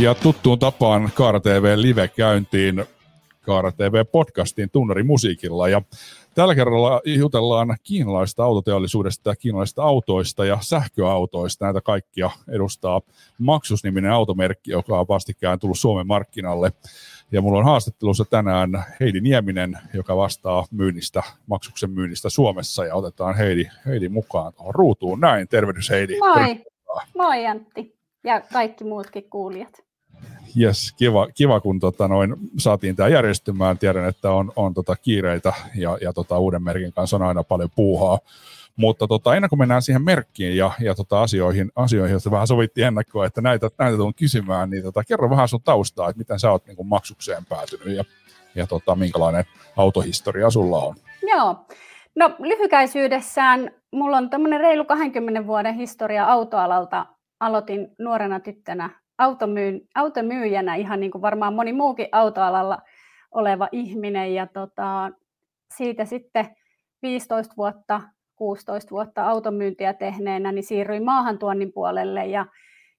Ja tuttuun tapaan Kaara TV live-käyntiin Kaara TV-podcastiin Tunnari musiikilla. Ja tällä kerralla jutellaan kiinalaista autoteollisuudesta, kiinalaisista autoista ja sähköautoista. Näitä kaikkia edustaa Maksus-niminen automerkki, joka on vastikään tullut Suomen markkinalle. Ja mulla on haastattelussa tänään Heidi Nieminen, joka vastaa myynnistä, maksuksen myynnistä Suomessa. Ja otetaan Heidi, Heidi mukaan tuohon ruutuun. Näin, tervehdys Heidi. Moi, moi Antti ja kaikki muutkin kuulijat. Yes, kiva, kiva kun tota noin, saatiin tämä järjestymään. Tiedän, että on, on tota kiireitä ja, ja tota uuden merkin kanssa on aina paljon puuhaa. Mutta tota, ennen kuin mennään siihen merkkiin ja, ja tota asioihin, asioihin, joista vähän sovittiin ennakkoa, että näitä, näitä tulen kysymään, niin tota, kerro vähän sun taustaa, että miten sä oot niin maksukseen päätynyt ja, ja tota, minkälainen autohistoria sulla on. Joo, no lyhykäisyydessään mulla on tämmöinen reilu 20 vuoden historia autoalalta. Aloitin nuorena tyttönä automyy, automyyjänä, ihan niin kuin varmaan moni muukin autoalalla oleva ihminen. Ja tota, siitä sitten 15 vuotta 16 vuotta automyyntiä tehneenä, niin siirryin maahantuonnin puolelle ja,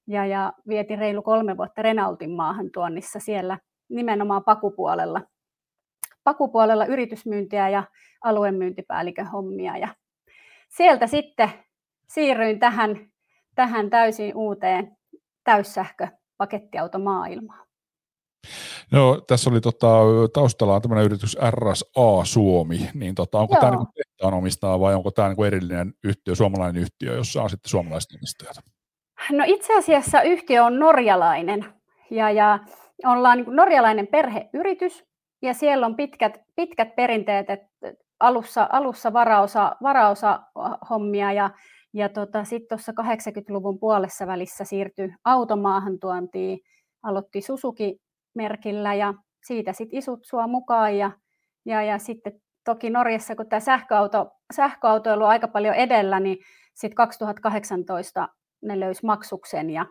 ja, ja vietin reilu kolme vuotta Renaultin maahantuonnissa siellä nimenomaan pakupuolella. Pakupuolella yritysmyyntiä ja aluemyyntipäällikön hommia. Ja sieltä sitten siirryin tähän, tähän täysin uuteen täyssähköpakettiautomaailmaan. No, tässä oli tota, taustalla tämmöinen yritys RSA Suomi, niin tota, onko Joo. tämä niin tehtaan omistaa vai onko tämä niin erillinen yhtiö, suomalainen yhtiö, jossa on sitten suomalaiset omistajat? No itse asiassa yhtiö on norjalainen ja, ja ollaan niin norjalainen perheyritys ja siellä on pitkät, pitkät perinteet, että alussa, alussa varaosa, varaosa hommia ja, ja tota, sitten tuossa 80-luvun puolessa välissä siirtyi automaahantuontiin, aloitti Susuki merkillä ja siitä sitten isut sua mukaan ja, ja, ja sitten toki Norjassa, kun tämä sähköauto, sähköautoilu on aika paljon edellä, niin sitten 2018 ne löysi maksuksen ja,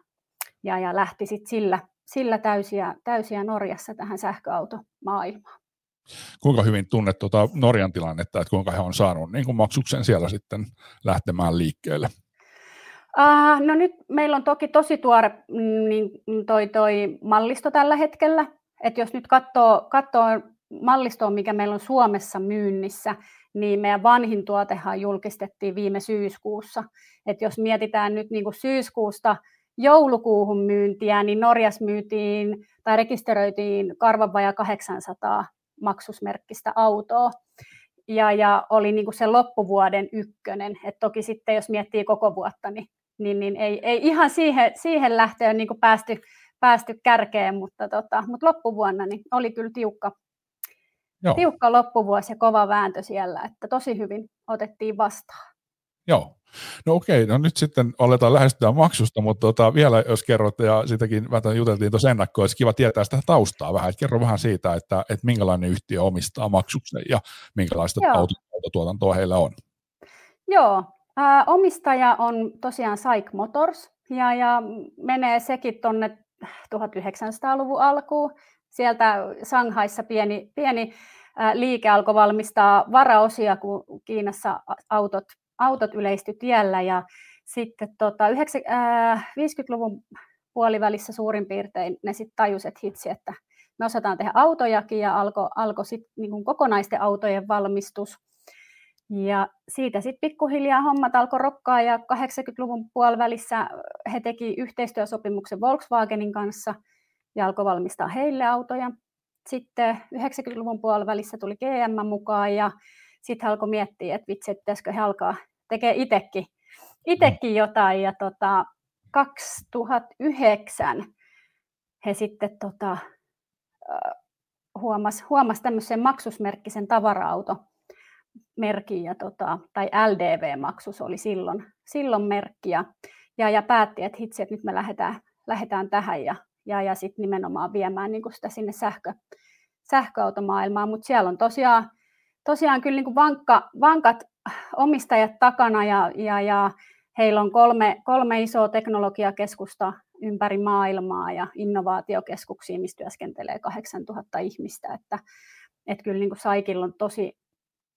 ja, ja lähti sitten sillä, sillä täysiä, täysiä Norjassa tähän sähköautomaailmaan. Kuinka hyvin tunnet tuota Norjan tilannetta, että kuinka he on saanut niin kuin maksuksen siellä sitten lähtemään liikkeelle? Uh, no nyt meillä on toki tosi tuore mm, niin toi, toi mallisto tällä hetkellä. Et jos nyt katsoo, katsoo mallistoa, mikä meillä on Suomessa myynnissä, niin meidän vanhin tuotehan julkistettiin viime syyskuussa. Et jos mietitään nyt niin kuin syyskuusta joulukuuhun myyntiä, niin Norjas myytiin tai rekisteröitiin karvan vaja 800 maksusmerkkistä autoa. Ja, ja oli niin kuin se loppuvuoden ykkönen. Et toki sitten, jos miettii koko vuotta, niin niin, niin ei, ei ihan siihen, siihen lähtöön niin päästy, päästy kärkeen, mutta, tota, mutta loppuvuonna niin oli kyllä tiukka, Joo. tiukka loppuvuosi ja kova vääntö siellä, että tosi hyvin otettiin vastaan. Joo. No okei, no nyt sitten aletaan lähestyä maksusta, mutta tota, vielä jos kerrot, ja sitäkin vähän juteltiin tuossa ennakkoon, olisi kiva tietää sitä taustaa vähän, että kerro vähän siitä, että, että minkälainen yhtiö omistaa maksuksen ja minkälaista autotuotantoa heillä on. Joo, Ää, omistaja on tosiaan Saik Motors ja, ja menee sekin tuonne 1900-luvun alkuun. Sieltä Shanghaissa pieni, pieni liike alkoi valmistaa varaosia, kun Kiinassa autot, autot yleistyi tiellä. Ja sitten tota, 50-luvun puolivälissä suurin piirtein ne sitten tajusivat, että hitsi, että me osataan tehdä autojakin ja alkoi alko sitten niin kokonaisten autojen valmistus – ja siitä sitten pikkuhiljaa hommat alkoi rokkaa ja 80-luvun puolivälissä he teki yhteistyösopimuksen Volkswagenin kanssa ja alkoi valmistaa heille autoja. Sitten 90-luvun puolivälissä tuli GM mukaan ja sitten alkoi miettiä, että vitsi, pitäisikö he alkaa tekemään itsekin, itekin jotain. Ja tota, 2009 he sitten tota, huomasi huomas tämmöisen maksusmerkkisen tavara-auto merkin, ja tota, tai LDV-maksus oli silloin, silloin merkki, ja, ja, ja päätti, että hitsi, että nyt me lähdetään, lähdetään tähän, ja, ja, ja sitten nimenomaan viemään niin sitä sinne sähkö, sähköautomaailmaan, mutta siellä on tosiaan, tosiaan kyllä niin vankka, vankat omistajat takana, ja, ja, ja heillä on kolme, kolme isoa teknologiakeskusta ympäri maailmaa ja innovaatiokeskuksia, missä työskentelee 8000 ihmistä, että, että kyllä niin kuin Saikilla on tosi,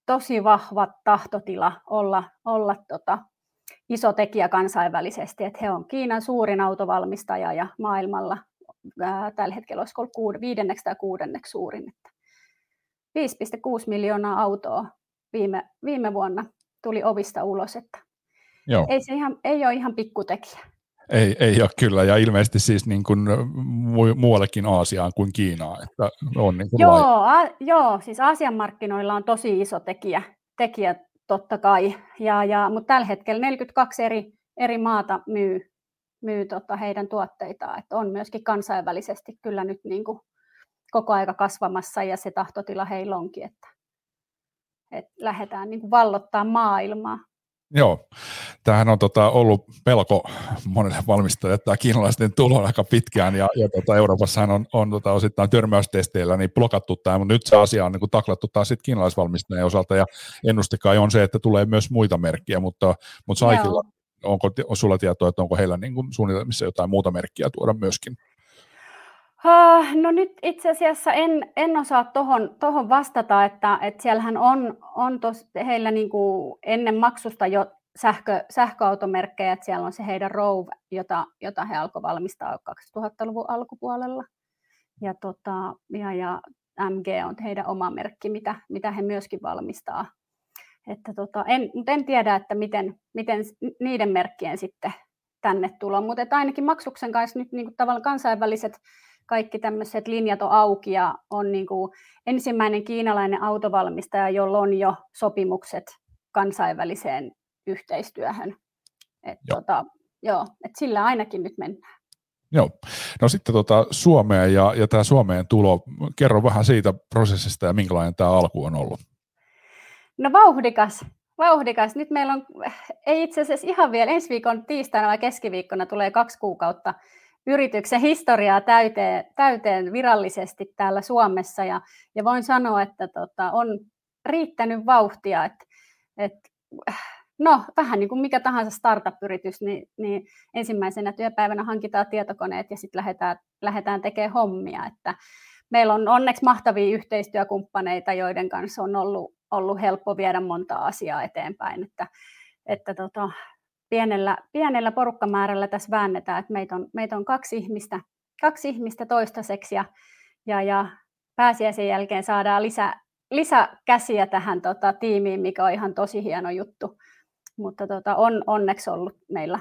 tosi vahva tahtotila olla, olla tota, iso tekijä kansainvälisesti, että he on Kiinan suurin autovalmistaja ja maailmalla ää, tällä hetkellä olisiko ollut kuud- viidenneksi tai kuudenneksi suurin. Että 5,6 miljoonaa autoa viime, viime vuonna tuli ovista ulos, että Joo. Ei, se ihan, ei ole ihan pikkutekijä. Ei, ei ole kyllä, ja ilmeisesti siis niin kuin mu- muuallekin Aasiaan kuin Kiinaan. Että on niin kuin joo, a, joo, siis Aasian markkinoilla on tosi iso tekijä, tekijä totta kai, ja, ja, mutta tällä hetkellä 42 eri, eri maata myy, myy tota heidän tuotteitaan, että on myöskin kansainvälisesti kyllä nyt niin kuin koko aika kasvamassa, ja se tahtotila heillä onkin, että, että lähdetään niin kuin vallottaa maailmaa. Joo, tämähän on tota, ollut pelko monelle valmistajalle, että kiinalaisten tulo on aika pitkään, ja, ja tota, Euroopassahan on, on tota, osittain törmäystesteillä niin blokattu tämä, mutta nyt se asia on niin kuin, taklattu taas sitten kiinalaisvalmistajien osalta, ja ennustekai on se, että tulee myös muita merkkiä, mutta, mutta Saikilla, onko on sulla tietoa, että onko heillä niin kuin, suunnitelmissa jotain muuta merkkiä tuoda myöskin? Uh, no nyt itse asiassa en, en osaa tuohon tohon vastata, että, että siellähän on, on tos, heillä niin kuin ennen maksusta jo sähkö, sähköautomerkkejä, että siellä on se heidän Rove, jota, jota he alkoi valmistaa 2000-luvun alkupuolella. Ja, tota, ja, ja MG on heidän oma merkki, mitä, mitä he myöskin valmistaa. Että tota, en, mutta en tiedä, että miten, miten niiden merkkien sitten tänne tulo, mutta ainakin maksuksen kanssa nyt niin kuin tavallaan kansainväliset kaikki tämmöiset linjat on auki ja on niin kuin ensimmäinen kiinalainen autovalmistaja, jolla on jo sopimukset kansainväliseen yhteistyöhön. Et joo. Tota, joo, et sillä ainakin nyt mennään. Joo. No sitten tota Suomeen ja, ja tämä Suomeen tulo, kerro vähän siitä prosessista ja minkälainen tämä alku on ollut. No vauhdikas, vauhdikas. Nyt meillä on, ei itse asiassa ihan vielä, ensi viikon tiistaina vai keskiviikkona tulee kaksi kuukautta yrityksen historiaa täyteen, täyteen virallisesti täällä Suomessa. Ja, ja voin sanoa, että tota, on riittänyt vauhtia, että, että no vähän niin kuin mikä tahansa startup-yritys, niin, niin ensimmäisenä työpäivänä hankitaan tietokoneet ja sitten lähdetään, lähdetään tekemään hommia, että meillä on onneksi mahtavia yhteistyökumppaneita, joiden kanssa on ollut, ollut helppo viedä monta asiaa eteenpäin, että, että tota, pienellä, pienellä porukkamäärällä tässä väännetään, että meitä on, meitä on kaksi, ihmistä, kaksi ihmistä toistaiseksi ja, ja, ja pääsiäisen jälkeen saadaan lisä, lisäkäsiä tähän tota, tiimiin, mikä on ihan tosi hieno juttu. Mutta tota, on onneksi ollut meillä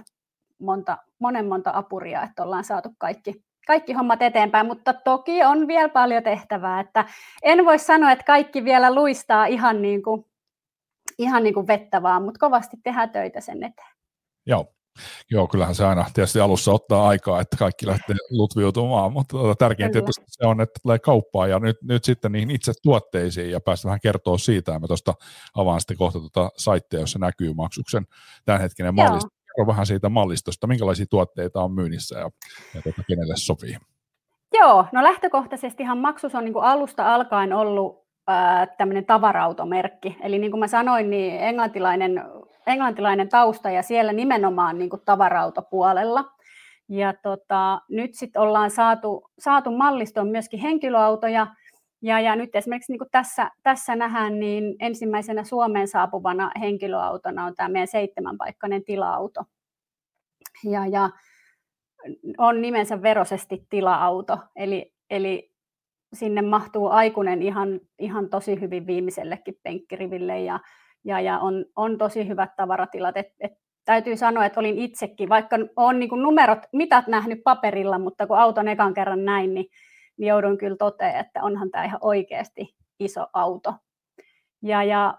monta, monen monta apuria, että ollaan saatu kaikki, kaikki hommat eteenpäin, mutta toki on vielä paljon tehtävää, että en voi sanoa, että kaikki vielä luistaa ihan niin kuin, ihan niin kuin vettä vaan, mutta kovasti tehdään töitä sen eteen. Joo. Joo, kyllähän se aina tietysti alussa ottaa aikaa, että kaikki lähtee lutviutumaan, mutta tuota, tärkeintä tietysti se on, että tulee kauppaa ja nyt, nyt sitten niihin itse tuotteisiin ja päästä vähän kertoa siitä ja mä tuosta avaan sitten kohta tuota saittia, jossa näkyy maksuksen tämänhetkinen mallisto. Kerro vähän siitä mallistosta, minkälaisia tuotteita on myynnissä ja, ja tuota, kenelle sopii. Joo, no lähtökohtaisestihan maksus on niin kuin alusta alkaen ollut tämmöinen tavarautomerkki. Eli niin kuin mä sanoin, niin englantilainen englantilainen tausta ja siellä nimenomaan niin kuin tavarautopuolella. Ja tota, nyt sitten ollaan saatu, saatu mallistoon myöskin henkilöautoja, ja, ja nyt esimerkiksi niin kuin tässä, tässä nähdään, niin ensimmäisenä Suomeen saapuvana henkilöautona on tämä meidän seitsemänpaikkainen tila-auto. Ja, ja on nimensä veroisesti tila-auto, eli, eli sinne mahtuu aikuinen ihan, ihan tosi hyvin viimeisellekin penkkiriville, ja ja, ja on, on tosi hyvät tavaratilat. Et, et täytyy sanoa, että olin itsekin, vaikka olen niin numerot, mitat nähnyt paperilla, mutta kun auton ekan kerran näin, niin, niin joudun kyllä toteamaan, että onhan tämä ihan oikeasti iso auto. Ja, ja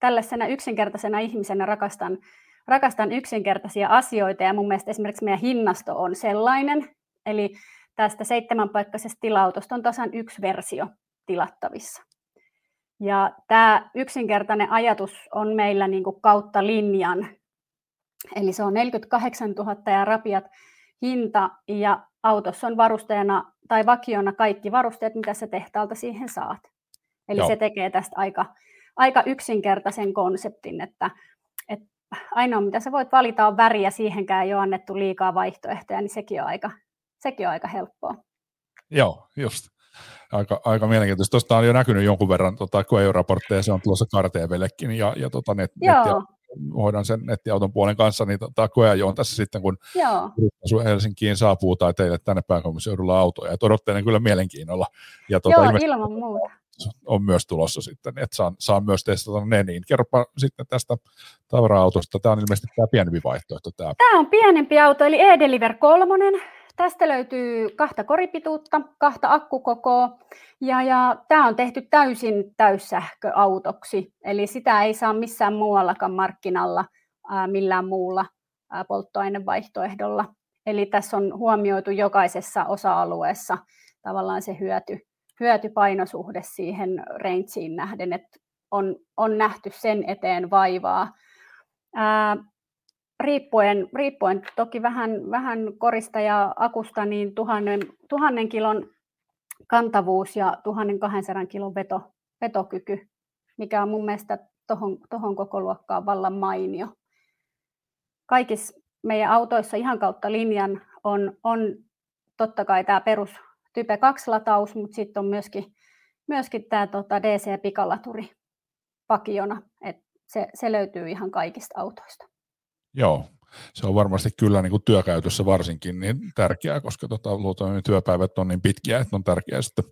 tällaisena yksinkertaisena ihmisenä rakastan, rakastan yksinkertaisia asioita ja mun mielestä esimerkiksi meidän hinnasto on sellainen, eli tästä seitsemänpaikkaisesta tilautosta on tasan yksi versio tilattavissa. Ja tämä yksinkertainen ajatus on meillä niin kuin kautta linjan. Eli se on 48 000 ja rapiat hinta ja autossa on varusteena tai vakiona kaikki varusteet, mitä sä tehtaalta siihen saat. Eli Joo. se tekee tästä aika, aika yksinkertaisen konseptin, että, että ainoa mitä sä voit valita on väri ja siihenkään ei ole annettu liikaa vaihtoehtoja, niin sekin on aika, sekin on aika helppoa. Joo, just aika, aika mielenkiintoista. Tuosta on jo näkynyt jonkun verran, tota, kun EU-raportteja, se on tulossa KarTVllekin ja, ja tota net, hoidan sen nettiauton puolen kanssa, niin tota, koeajoon tässä sitten, kun Joo. Helsinkiin saapuu tai teille tänne pääkaupunkiseudulla autoja. Et odottelen kyllä mielenkiinnolla. Ja tuota, Joo, ilman muuta. On myös tulossa sitten, että saan, saan myös testata ne, niin kerropa sitten tästä tavara-autosta. Tämä on ilmeisesti tämä pienempi vaihtoehto. Tämä, tämä on pienempi auto, eli E-Deliver 3. Tästä löytyy kahta koripituutta, kahta akkukokoa ja, ja tämä on tehty täysin täyssähköautoksi, eli sitä ei saa missään muuallakaan markkinalla ää, millään muulla ää, polttoainevaihtoehdolla. Eli tässä on huomioitu jokaisessa osa-alueessa tavallaan se hyöty, hyötypainosuhde siihen rangeen nähden, että on, on nähty sen eteen vaivaa. Ää, riippuen, riippuen toki vähän, vähän korista ja akusta, niin tuhannen, tuhannen kilon kantavuus ja 1200 kilon veto, vetokyky, mikä on mun mielestä tuohon tohon koko luokkaan vallan mainio. Kaikissa meidän autoissa ihan kautta linjan on, on totta kai tämä perus Type 2-lataus, mutta sitten on myöskin, myöskin tämä tota DC-pikalaturi pakiona, että se, se löytyy ihan kaikista autoista. Joo, se on varmasti kyllä niin kuin työkäytössä varsinkin niin tärkeää, koska tota, luultavasti työpäivät on niin pitkiä, että on tärkeää sitten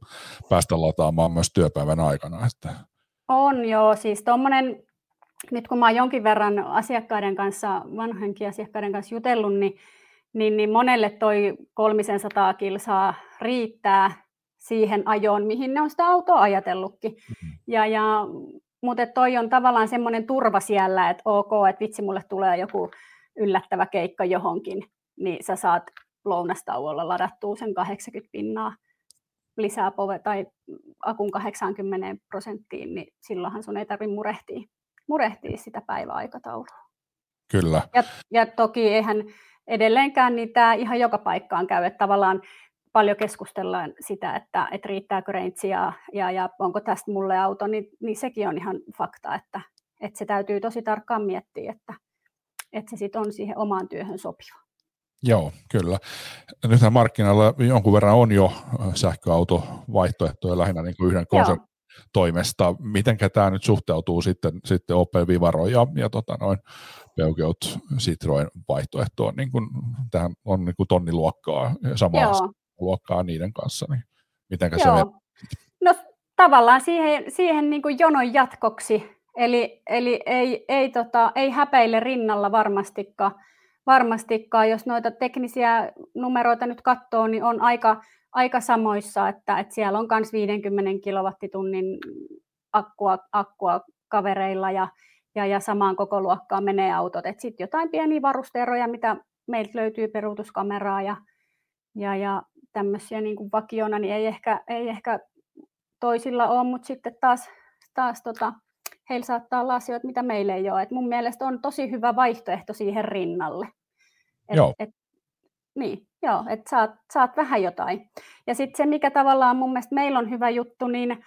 päästä lataamaan myös työpäivän aikana. Että. On joo, siis tuommoinen, nyt kun mä oon jonkin verran asiakkaiden kanssa, vanhankin asiakkaiden kanssa jutellut, niin, niin, niin monelle toi 300 kilsaa riittää siihen ajoon, mihin ne on sitä autoa ajatellutkin. Mm-hmm. Ja, ja, mutta toi on tavallaan semmoinen turva siellä, että ok, että vitsi, mulle tulee joku yllättävä keikka johonkin, niin sä saat lounastauolla ladattua sen 80 pinnaa lisää pove tai akun 80 prosenttiin, niin silloinhan sun ei tarvitse murehtia, murehtia sitä päiväaikataulua. Kyllä. Ja, ja toki eihän edelleenkään niin tämä ihan joka paikkaan käy, että tavallaan paljon keskustellaan sitä, että, että riittääkö range ja, ja, ja onko tästä mulle auto, niin, niin sekin on ihan fakta, että, että se täytyy tosi tarkkaan miettiä, että, että se sitten on siihen omaan työhön sopiva. Joo, kyllä. Nythän markkinoilla jonkun verran on jo sähköautovaihtoehtoja lähinnä niin kuin yhden konsernin toimesta. Miten tämä nyt suhteutuu sitten, sitten Opel Vivaro ja, ja tota noin Peugeot Citroen vaihtoehtoon? Niin kuin, tähän on niin kuin tonniluokkaa samaa Joo. Luokkaa niiden kanssa. Niin mitenkä Joo. se No tavallaan siihen, siihen niin kuin jonon jatkoksi Eli, eli ei, ei, tota, ei häpeille rinnalla varmastikaan, varmastikaan. Jos noita teknisiä numeroita nyt katsoo, niin on aika, aika samoissa, että, että siellä on myös 50 kilowattitunnin akkua, akkua kavereilla ja, ja, ja samaan koko luokkaan menee autot. Sitten jotain pieniä varusteeroja, mitä meiltä löytyy peruutuskameraa ja, ja, ja tämmöisiä niin kuin vakiona, niin ei ehkä, ei ehkä toisilla ole, mutta sitten taas, taas tota, heillä saattaa olla asioita, mitä meillä ei ole. Et mun mielestä on tosi hyvä vaihtoehto siihen rinnalle. Et, joo. Et, niin, joo, että saat, saat vähän jotain. Ja sitten se, mikä tavallaan mun mielestä meillä on hyvä juttu, niin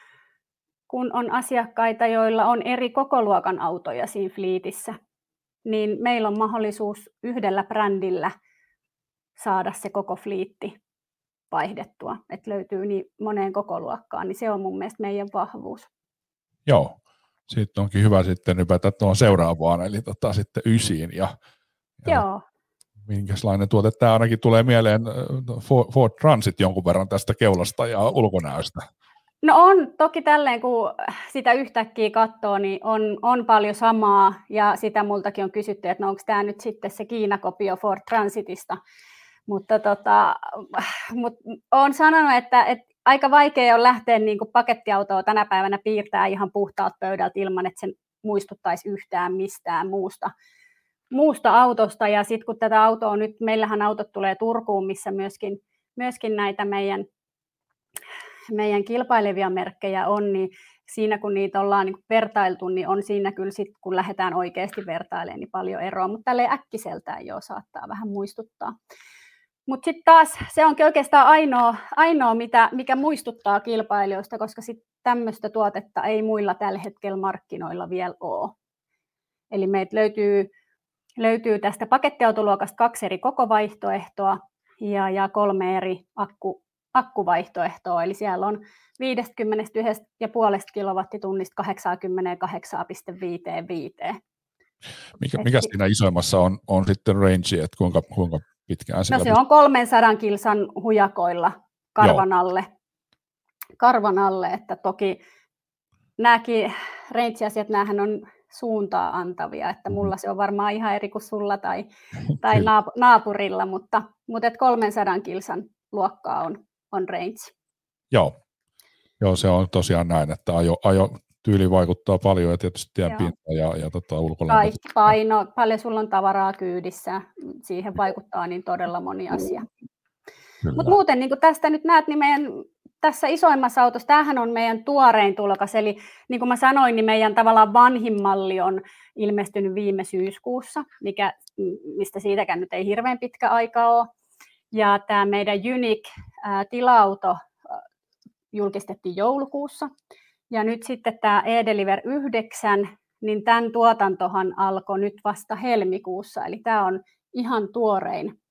kun on asiakkaita, joilla on eri kokoluokan autoja siinä fliitissä, niin meillä on mahdollisuus yhdellä brändillä saada se koko fliitti vaihdettua, että löytyy niin moneen kokoluokkaan, niin se on mun mielestä meidän vahvuus. Joo, sitten onkin hyvä sitten hypätä tuohon seuraavaan, eli tota, sitten ysiin. Ja, ja Joo. Minkälainen tuote tämä ainakin tulee mieleen Ford Transit jonkun verran tästä keulasta ja ulkonäöstä. No on, toki tälleen kun sitä yhtäkkiä katsoo, niin on, on paljon samaa ja sitä multakin on kysytty, että no onko tämä nyt sitten se Kiina-kopio Ford Transitista. Mutta tota, mut olen sanonut, että, että aika vaikea on lähteä niin kuin pakettiautoa tänä päivänä piirtää ihan puhtaalta pöydältä ilman, että sen muistuttaisi yhtään mistään muusta, muusta autosta. Ja sitten kun tätä autoa nyt, meillähän autot tulee Turkuun, missä myöskin, myöskin näitä meidän, meidän kilpailevia merkkejä on, niin siinä kun niitä ollaan niin vertailtu, niin on siinä kyllä sitten, kun lähdetään oikeasti vertailemaan, niin paljon eroa, mutta tälle äkkiseltään jo saattaa vähän muistuttaa. Mutta sitten taas se onkin oikeastaan ainoa, ainoa mitä, mikä muistuttaa kilpailijoista, koska sitten tämmöistä tuotetta ei muilla tällä hetkellä markkinoilla vielä ole. Eli meitä löytyy, löytyy tästä pakettiautoluokasta kaksi eri kokovaihtoehtoa ja, ja kolme eri akku, akkuvaihtoehtoa. Eli siellä on 51,5 kilowattitunnista 88,5. Mikä, mikä siinä isoimmassa on, on sitten range, että kuinka, kuinka pitkään No se on 300 kilsan hujakoilla karvan alle. Karvan alle, että toki nämäkin range-asiat, näähän on suuntaa antavia, että mm-hmm. mulla se on varmaan ihan eri kuin sulla tai, tai naapurilla, mutta, mutta et 300 kilsan luokkaa on, on range. Joo. Joo, se on tosiaan näin, että ajo, ajo tyyli vaikuttaa paljon ja tietysti tien pinta ja, ja tota, ulkolämpö. paino, paljon sulla on tavaraa kyydissä, siihen vaikuttaa niin todella moni asia. Mutta muuten niin tästä nyt näet, niin meidän tässä isoimmassa autossa, tämähän on meidän tuorein tulokas, eli niin kuin mä sanoin, niin meidän tavallaan vanhin malli on ilmestynyt viime syyskuussa, mikä, mistä siitäkään nyt ei hirveän pitkä aika ole. Ja tämä meidän Unique-tilauto julkistettiin joulukuussa. Ja nyt sitten tämä E-Deliver 9, niin tämän tuotantohan alkoi nyt vasta helmikuussa, eli tämä on ihan tuorein,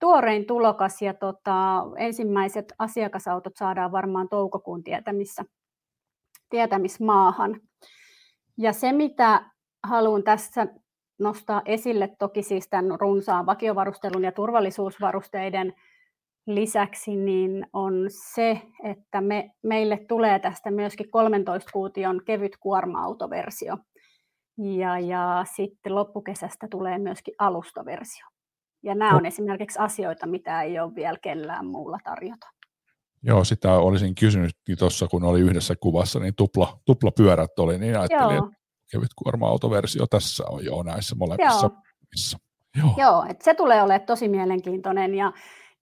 tuorein tulokas ja tota, ensimmäiset asiakasautot saadaan varmaan toukokuun tietämissä, tietämismaahan. Ja se, mitä haluan tässä nostaa esille, toki siis tämän runsaan vakiovarustelun ja turvallisuusvarusteiden lisäksi niin on se, että me, meille tulee tästä myöskin 13-kuution kevyt kuorma-autoversio. Ja, ja sitten loppukesästä tulee myöskin alustaversio. Ja nämä on esimerkiksi asioita, mitä ei ole vielä kellään muulla tarjota. Joo, sitä olisin kysynyt tuossa, kun oli yhdessä kuvassa, niin tupla, tupla pyörät oli, niin ajattelin, Joo. että kevyt kuorma-autoversio tässä on jo näissä molemmissa. Joo, Joo. Joo että se tulee olemaan tosi mielenkiintoinen ja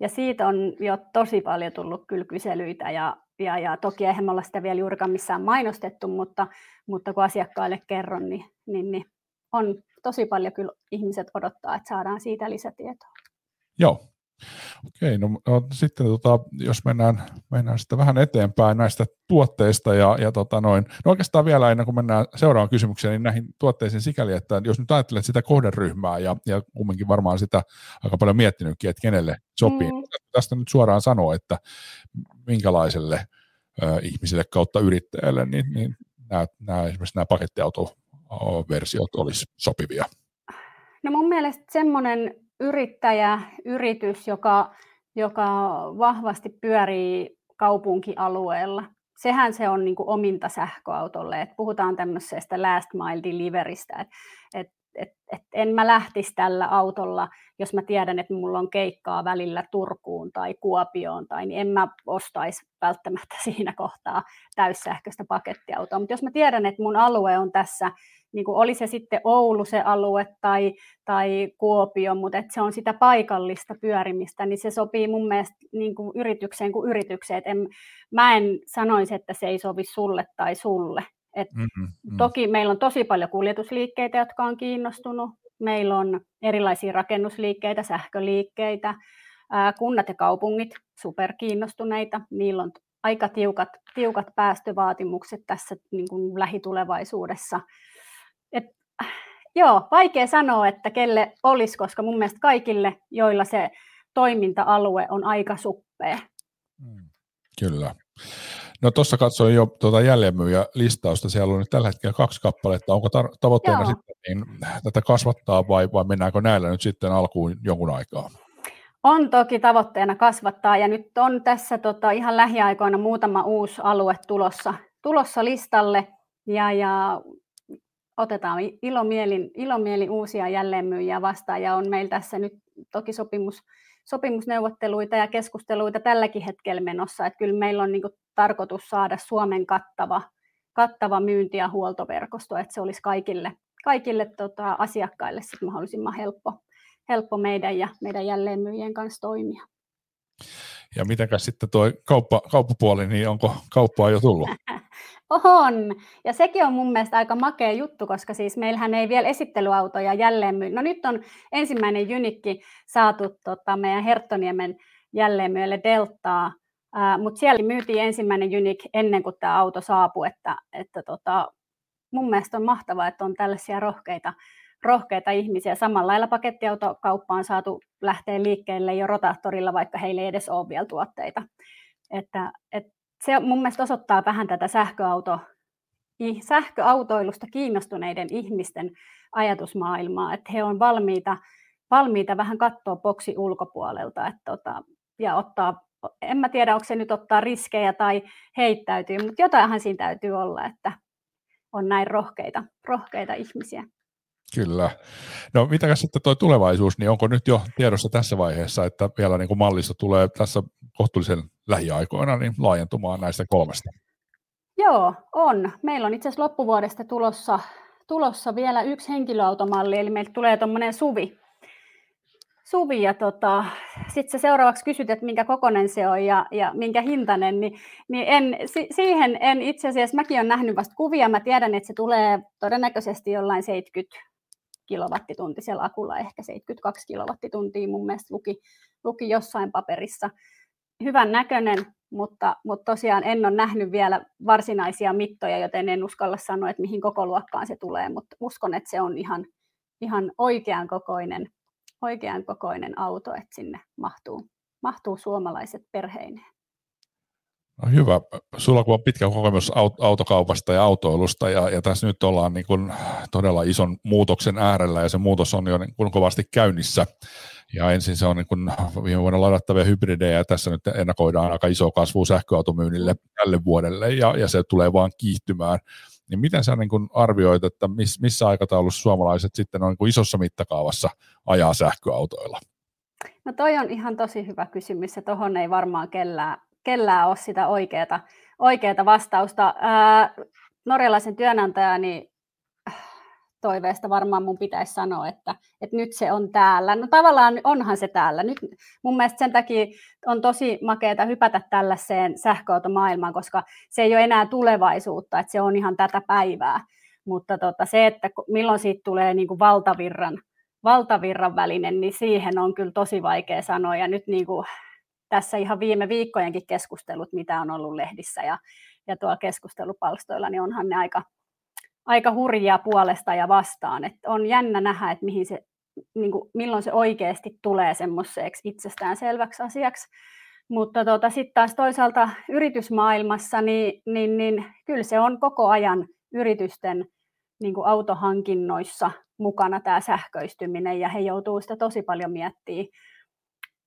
ja siitä on jo tosi paljon tullut kyllä kyselyitä ja, ja, ja toki eihän me olla sitä vielä juurikaan missään mainostettu, mutta, mutta kun asiakkaille kerron, niin, niin, niin on tosi paljon kyllä ihmiset odottaa, että saadaan siitä lisätietoa. Joo, Okei, no, no sitten tota, jos mennään, mennään sitten vähän eteenpäin näistä tuotteista ja, ja tota noin, no oikeastaan vielä ennen kuin mennään seuraavaan kysymykseen, niin näihin tuotteisiin sikäli, että jos nyt ajattelet sitä kohderyhmää ja, ja kumminkin varmaan sitä aika paljon miettinytkin, että kenelle sopii, mm. tästä nyt suoraan sanoa, että minkälaiselle ö, ihmiselle kautta yrittäjälle, niin, niin nämä, nämä, esimerkiksi nämä pakettiautoversiot olisi sopivia. No mun mielestä semmoinen yrittäjä, yritys, joka, joka vahvasti pyörii kaupunkialueella. Sehän se on niin kuin ominta sähköautolle. Et puhutaan tämmöisestä last mile deliverystä, että et, et, et en mä lähtisi tällä autolla, jos mä tiedän, että mulla on keikkaa välillä Turkuun tai Kuopioon, tai niin en mä ostaisi välttämättä siinä kohtaa täyssähköistä pakettiautoa. Mutta jos mä tiedän, että mun alue on tässä niin kuin oli se sitten Oulu se alue tai, tai Kuopio, mutta että se on sitä paikallista pyörimistä, niin se sopii mun mielestä niin kuin yritykseen kuin yritykseen. en, mä en sanoisi, että se ei sovi sulle tai sulle. Et mm-hmm, mm. Toki meillä on tosi paljon kuljetusliikkeitä, jotka on kiinnostunut. Meillä on erilaisia rakennusliikkeitä, sähköliikkeitä, ää, kunnat ja kaupungit superkiinnostuneita. Niillä on aika tiukat, tiukat päästövaatimukset tässä niin kuin lähitulevaisuudessa. Et, joo, vaikea sanoa, että kelle olisi, koska mun mielestä kaikille, joilla se toiminta-alue on aika suppea. Mm, kyllä. No tuossa katsoin jo tuota jälleenmyyjä listausta, siellä on nyt tällä hetkellä kaksi kappaletta. Onko tar- tavoitteena Joo. sitten niin, tätä kasvattaa vai, vai mennäänkö näillä nyt sitten alkuun jonkun aikaa? On toki tavoitteena kasvattaa ja nyt on tässä tota, ihan lähiaikoina muutama uusi alue tulossa, tulossa listalle ja, ja otetaan ilomielin, ilomielin uusia jälleenmyyjiä vastaan ja on meillä tässä nyt toki sopimus, sopimusneuvotteluita ja keskusteluita tälläkin hetkellä menossa, että kyllä meillä on niin kuin tarkoitus saada Suomen kattava, kattava myynti- ja huoltoverkosto, että se olisi kaikille, kaikille tota, asiakkaille sit mahdollisimman helppo, helppo meidän ja meidän jälleenmyyjien kanssa toimia. Ja mitenkäs sitten tuo kauppa, kauppapuoli, niin onko kauppaa jo tullut? On, ja sekin on mun mielestä aika makea juttu, koska siis meillähän ei vielä esittelyautoja jälleen myy. No nyt on ensimmäinen Jynikki saatu tota, meidän Herttoniemen jälleenmyyjälle Deltaa, mutta siellä myytiin ensimmäinen Jynik ennen kuin tämä auto saapui, että, että tota, mun mielestä on mahtavaa, että on tällaisia rohkeita, rohkeita ihmisiä. Samalla lailla pakettiautokauppa on saatu lähteä liikkeelle jo rotaattorilla, vaikka heillä ei edes ole vielä tuotteita. Että, et se mun mielestä osoittaa vähän tätä sähköauto sähköautoilusta kiinnostuneiden ihmisten ajatusmaailmaa, että he on valmiita, valmiita vähän katsoa boksi ulkopuolelta että tota, ja ottaa, en mä tiedä onko se nyt ottaa riskejä tai heittäytyy, mutta jotainhan siinä täytyy olla, että on näin rohkeita, rohkeita ihmisiä. Kyllä. No mitä sitten tuo tulevaisuus, niin onko nyt jo tiedossa tässä vaiheessa, että vielä niin kuin mallissa tulee tässä kohtuullisen lähiaikoina niin laajentumaan näistä kolmesta? Joo, on. Meillä on itse asiassa loppuvuodesta tulossa, tulossa vielä yksi henkilöautomalli, eli meiltä tulee tuommoinen suvi. Suvi ja tota, sitten se seuraavaksi kysyt, että minkä kokonen se on ja, ja minkä hintainen, niin, niin en, si, siihen en itse asiassa, mäkin olen nähnyt vasta kuvia, mä tiedän, että se tulee todennäköisesti jollain 70 kilowattituntisella akulla, ehkä 72 kilowattituntia mun mielestä luki, luki jossain paperissa. Hyvän näköinen, mutta, mutta tosiaan en ole nähnyt vielä varsinaisia mittoja, joten en uskalla sanoa, että mihin koko luokkaan se tulee, mutta uskon, että se on ihan, ihan oikean, kokoinen, oikean kokoinen auto, että sinne mahtuu, mahtuu suomalaiset perheineen. No hyvä. Sulla kun on pitkä kokemus autokaupasta ja autoilusta ja, ja tässä nyt ollaan niin kuin todella ison muutoksen äärellä ja se muutos on jo niin kuin kovasti käynnissä. Ja ensin se on niin kuin viime vuonna ladattavia hybridejä ja tässä nyt ennakoidaan aika iso kasvu sähköautomyynnille tälle vuodelle ja, ja se tulee vaan kiihtymään. Niin miten sä niin kuin arvioit, että miss, missä aikataulussa suomalaiset sitten on niin kuin isossa mittakaavassa ajaa sähköautoilla? No toi on ihan tosi hyvä kysymys ja tuohon ei varmaan kellään kellään ole sitä oikeata, oikeata vastausta. Ää, norjalaisen työnantajani toiveesta varmaan mun pitäisi sanoa, että, että nyt se on täällä. No tavallaan onhan se täällä. Nyt mun mielestä sen takia on tosi makeata hypätä tällaiseen sähköautomaailmaan, koska se ei ole enää tulevaisuutta, että se on ihan tätä päivää. Mutta tota, se, että milloin siitä tulee niin kuin valtavirran, valtavirran välinen, niin siihen on kyllä tosi vaikea sanoa. Ja nyt niin kuin tässä ihan viime viikkojenkin keskustelut, mitä on ollut lehdissä ja, ja tuolla keskustelupalstoilla, niin onhan ne aika, aika hurjia puolesta ja vastaan. Et on jännä nähdä, että mihin se, niin kuin, milloin se oikeasti tulee semmoiseksi itsestäänselväksi asiaksi. Mutta tota, sitten taas toisaalta yritysmaailmassa, niin, niin, niin kyllä se on koko ajan yritysten niin kuin autohankinnoissa mukana tämä sähköistyminen, ja he joutuu sitä tosi paljon miettimään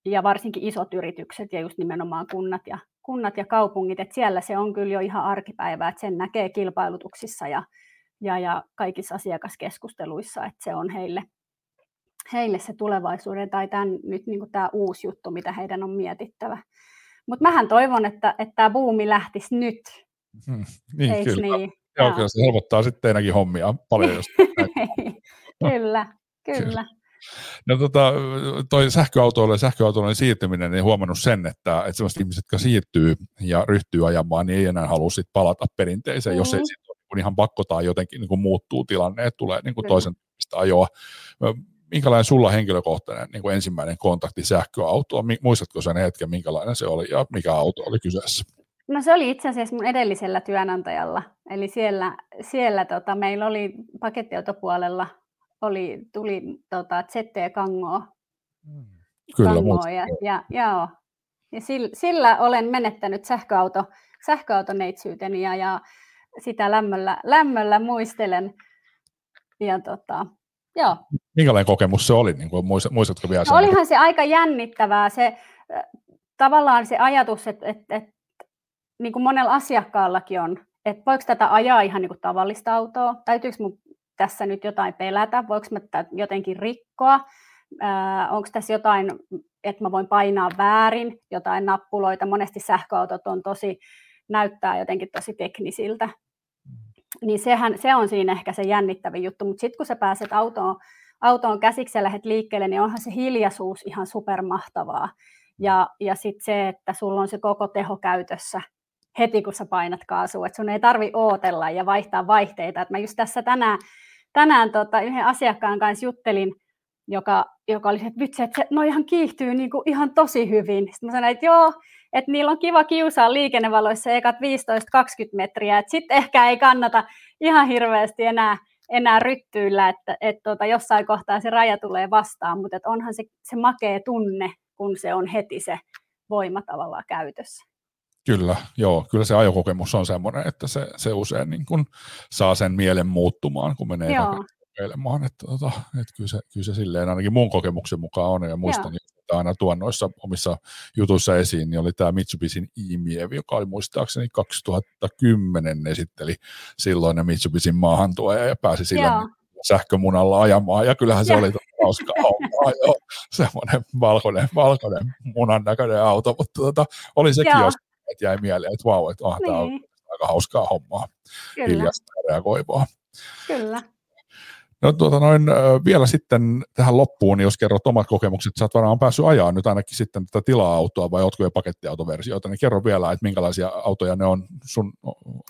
ja varsinkin isot yritykset ja just nimenomaan kunnat ja, kunnat ja kaupungit, että siellä se on kyllä jo ihan arkipäivää, että sen näkee kilpailutuksissa ja, ja, ja kaikissa asiakaskeskusteluissa, että se on heille, heille se tulevaisuuden tai tämän, nyt niin tämä uusi juttu, mitä heidän on mietittävä. Mutta mähän toivon, että, että tämä buumi lähtisi nyt. Hmm, niin, kyllä. Niin? Joo, kyllä se helpottaa sitten teidänkin hommia paljon. Jos kyllä, kyllä. No tota, toi sähköautoille ja sähköautoille siirtyminen, niin huomannut sen, että, että sellaiset ihmiset, jotka siirtyy ja ryhtyy ajamaan, niin ei enää halua sit palata perinteiseen, mm-hmm. jos ei mm. sit ole ihan pakko tai jotenkin niin kuin muuttuu tilanne, että tulee niin kuin toisen tyyppistä ajoa. Minkälainen sulla henkilökohtainen niin kuin ensimmäinen kontakti sähköautoon? Muistatko sen hetken, minkälainen se oli ja mikä auto oli kyseessä? No se oli itse asiassa mun edellisellä työnantajalla. Eli siellä, siellä tota, meillä oli pakettiautopuolella oli, tuli tota, ZT Kangoa. Mm. Kyllä, Kangoa ja, ja, ja, ja sillä, sillä, olen menettänyt sähköauto, sähköautoneitsyyteni ja, ja sitä lämmöllä, lämmöllä muistelen. Ja tota, joo. Minkälainen kokemus se oli? Niin kuin, muistatko vielä no, olihan se aika jännittävää. Se, tavallaan se ajatus, että, että, että niin kuin monella asiakkaallakin on, että voiko tätä ajaa ihan niin kuin tavallista autoa, täytyykö mun tässä nyt jotain pelätä, voiko mä tätä jotenkin rikkoa, onko tässä jotain, että mä voin painaa väärin, jotain nappuloita, monesti sähköautot on tosi, näyttää jotenkin tosi teknisiltä, niin sehän, se on siinä ehkä se jännittävin juttu, mutta sitten kun sä pääset autoon, autoon käsiksi ja lähdet liikkeelle, niin onhan se hiljaisuus ihan supermahtavaa. Ja, ja sitten se, että sulla on se koko teho käytössä heti, kun sä painat kaasua, että sun ei tarvi ootella ja vaihtaa vaihteita. Et mä just tässä tänään tänään tota, yhden asiakkaan kanssa juttelin, joka, joka oli että vitsi, että no ihan kiihtyy niin kuin ihan tosi hyvin. Sitten mä sanoin, että joo, että niillä on kiva kiusaa liikennevaloissa ekat 15-20 metriä, että sitten ehkä ei kannata ihan hirveästi enää, enää ryttyillä, että et tota, jossain kohtaa se raja tulee vastaan, mutta et onhan se, se makea tunne, kun se on heti se voima tavallaan käytössä. Kyllä, joo. Kyllä se ajokokemus on semmoinen, että se, se usein niin kuin saa sen mielen muuttumaan, kun menee kokeilemaan. Että, tota, että kyllä, se, kyllä se silleen ainakin mun kokemuksen mukaan on. Ja muistan, joo. että aina tuon noissa omissa jutuissa esiin, niin oli tämä Mitsubisin e joka oli muistaakseni 2010 esitteli silloin Mitsubisin maahantuoja ja pääsi sillä joo. sähkömunalla ajamaan. Ja kyllähän se ja. oli hauska homma, joo. Semmoinen valkoinen, valkoinen munan näköinen auto, mutta tota, oli sekin jos että jäi mieleen, että vau, että ah, niin. tämä on aika hauskaa hommaa, Kyllä. hiljasta reagoivaa. Kyllä. No tuota noin, vielä sitten tähän loppuun, jos kerrot omat kokemukset, sä oot varmaan päässyt ajaa nyt ainakin sitten tätä tila-autoa vai ootko jo pakettiautoversioita, niin kerro vielä, että minkälaisia autoja ne on sun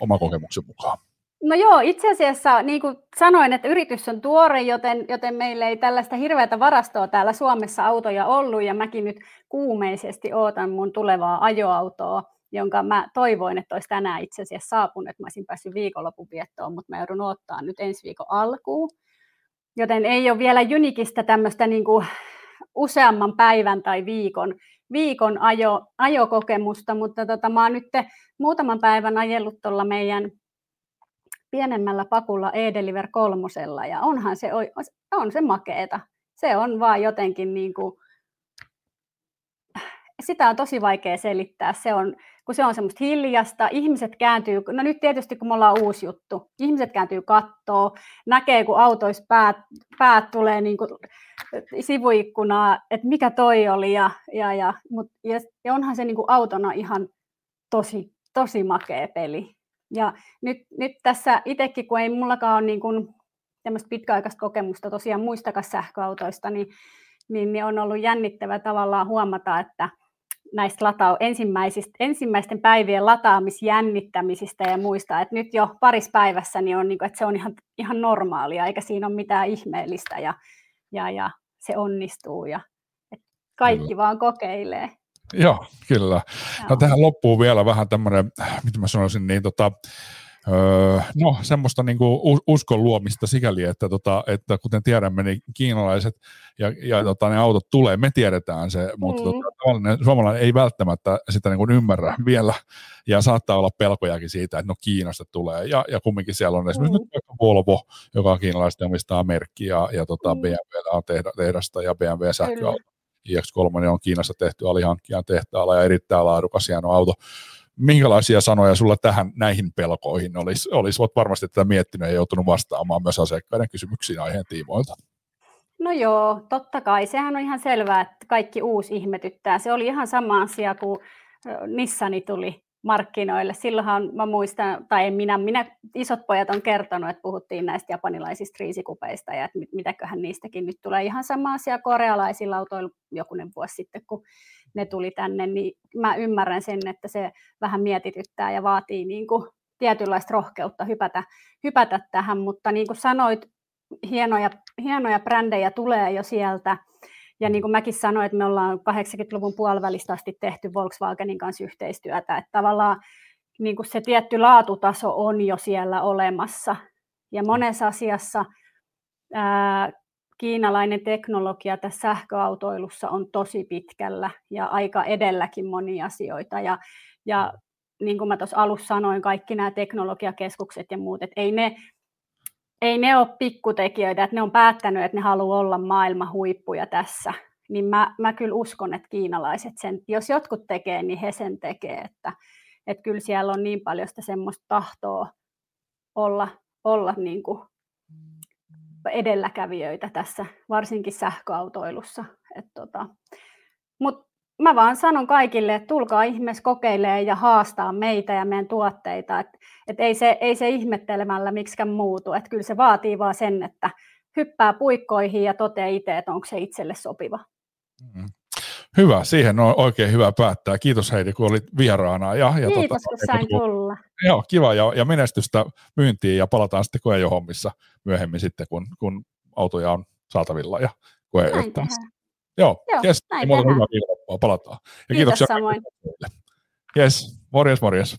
oma kokemuksen mukaan. No joo, itse asiassa niin kuin sanoin, että yritys on tuore, joten, joten meillä ei tällaista hirveätä varastoa täällä Suomessa autoja ollut, ja mäkin nyt kuumeisesti ootan mun tulevaa ajoautoa jonka mä toivoin, että olisi tänään itse asiassa saapunut, että mä olisin päässyt viikonlopun viettoon, mutta mä joudun ottaa nyt ensi viikon alkuun. Joten ei ole vielä Junikista tämmöistä niin kuin useamman päivän tai viikon, viikon ajo, ajokokemusta, mutta tota, mä oon nyt muutaman päivän ajellut tuolla meidän pienemmällä pakulla E-Deliver kolmosella, ja onhan se, on se makeeta. Se on vaan jotenkin niin kuin, sitä on tosi vaikea selittää. Se on, kun se on semmoista hiljasta, ihmiset kääntyy, no nyt tietysti kun me ollaan uusi juttu, ihmiset kääntyy kattoo, näkee kun autoissa päät, päät tulee niin kuin sivuikkunaa, että mikä toi oli, ja, ja, ja, mut, ja, ja onhan se niin kuin autona ihan tosi, tosi makea peli. Ja nyt, nyt tässä itsekin, kun ei mullakaan ole niin kuin tämmöistä pitkäaikaista kokemusta tosiaan muistakaan sähköautoista, niin, niin, niin on ollut jännittävä tavallaan huomata, että näistä latau, ensimmäisistä, ensimmäisten päivien lataamisjännittämisistä ja muista, että nyt jo paris päivässä niin on, niin kuin, että se on ihan, ihan normaalia, eikä siinä ole mitään ihmeellistä ja, ja, ja se onnistuu ja että kaikki kyllä. vaan kokeilee. Joo, kyllä. Joo. No tähän loppuu vielä vähän tämmöinen, mitä mä sanoisin, niin tota, Öö, no semmoista niin kuin uskon luomista sikäli, että, tota, että kuten tiedämme, niin kiinalaiset ja, ja tota, ne autot tulee, me tiedetään se, mutta mm. tota, tavallinen suomalainen ei välttämättä sitä niin kuin ymmärrä vielä, ja saattaa olla pelkojakin siitä, että no Kiinasta tulee, ja, ja kumminkin siellä on esimerkiksi mm. nyt Volvo, joka on kiinalaisten omistaa merkki, ja, ja tota, mm. BMW on tehdasta, ja BMW sähköauto. iX3 on Kiinassa tehty alihankkijan tehtaalla ja erittäin laadukas hieno auto minkälaisia sanoja sulla tähän näihin pelkoihin olisi? Olisi olet varmasti tätä miettinyt ja joutunut vastaamaan myös asiakkaiden kysymyksiin aiheen tiimoilta. No joo, totta kai. Sehän on ihan selvää, että kaikki uusi ihmetyttää. Se oli ihan sama asia, kun Nissani tuli markkinoille. Silloinhan mä muistan, tai en minä, minä, isot pojat on kertonut, että puhuttiin näistä japanilaisista kriisikupeista ja että mitäköhän niistäkin nyt tulee. Ihan sama asia korealaisilla autoilla jokunen vuosi sitten, kun ne tuli tänne, niin mä ymmärrän sen, että se vähän mietityttää ja vaatii niin kuin tietynlaista rohkeutta hypätä, hypätä tähän, mutta niin kuin sanoit, hienoja, hienoja brändejä tulee jo sieltä, ja niin kuin mäkin sanoin, että me ollaan 80-luvun puolivälistä asti tehty Volkswagenin kanssa yhteistyötä, että tavallaan niin kuin se tietty laatutaso on jo siellä olemassa. Ja monessa asiassa ää, kiinalainen teknologia tässä sähköautoilussa on tosi pitkällä ja aika edelläkin monia asioita. Ja, ja niin kuin mä tuossa alussa sanoin, kaikki nämä teknologiakeskukset ja muut, että ei ne, ei ne ole pikkutekijöitä, että ne on päättänyt, että ne haluaa olla maailman huippuja tässä. Niin mä, mä kyllä uskon, että kiinalaiset sen, jos jotkut tekee, niin he sen tekee, että, että kyllä siellä on niin paljon sitä semmoista tahtoa olla, olla niin kuin edelläkävijöitä tässä, varsinkin sähköautoilussa. tota, Mutta mä vaan sanon kaikille, että tulkaa ihmeessä kokeilee ja haastaa meitä ja meidän tuotteita. Että et ei, se, ei se ihmettelemällä miksikään muutu. Että kyllä se vaatii vaan sen, että hyppää puikkoihin ja toteaa itse, että onko se itselle sopiva. Mm. Hyvä, siihen on oikein hyvä päättää. Kiitos Heidi, kun olit vieraana. Ja, ja Kiitos, tota, kun sain tulla. Joo, kiva ja, ja menestystä myyntiin ja palataan sitten koejohommissa myöhemmin sitten, kun, kun autoja on saatavilla ja koe Joo, Joo yes, ja muuta hyvää viikonloppua, palataan. Ja kiitos kiitoksia. samoin. Yes, morjes, morjes.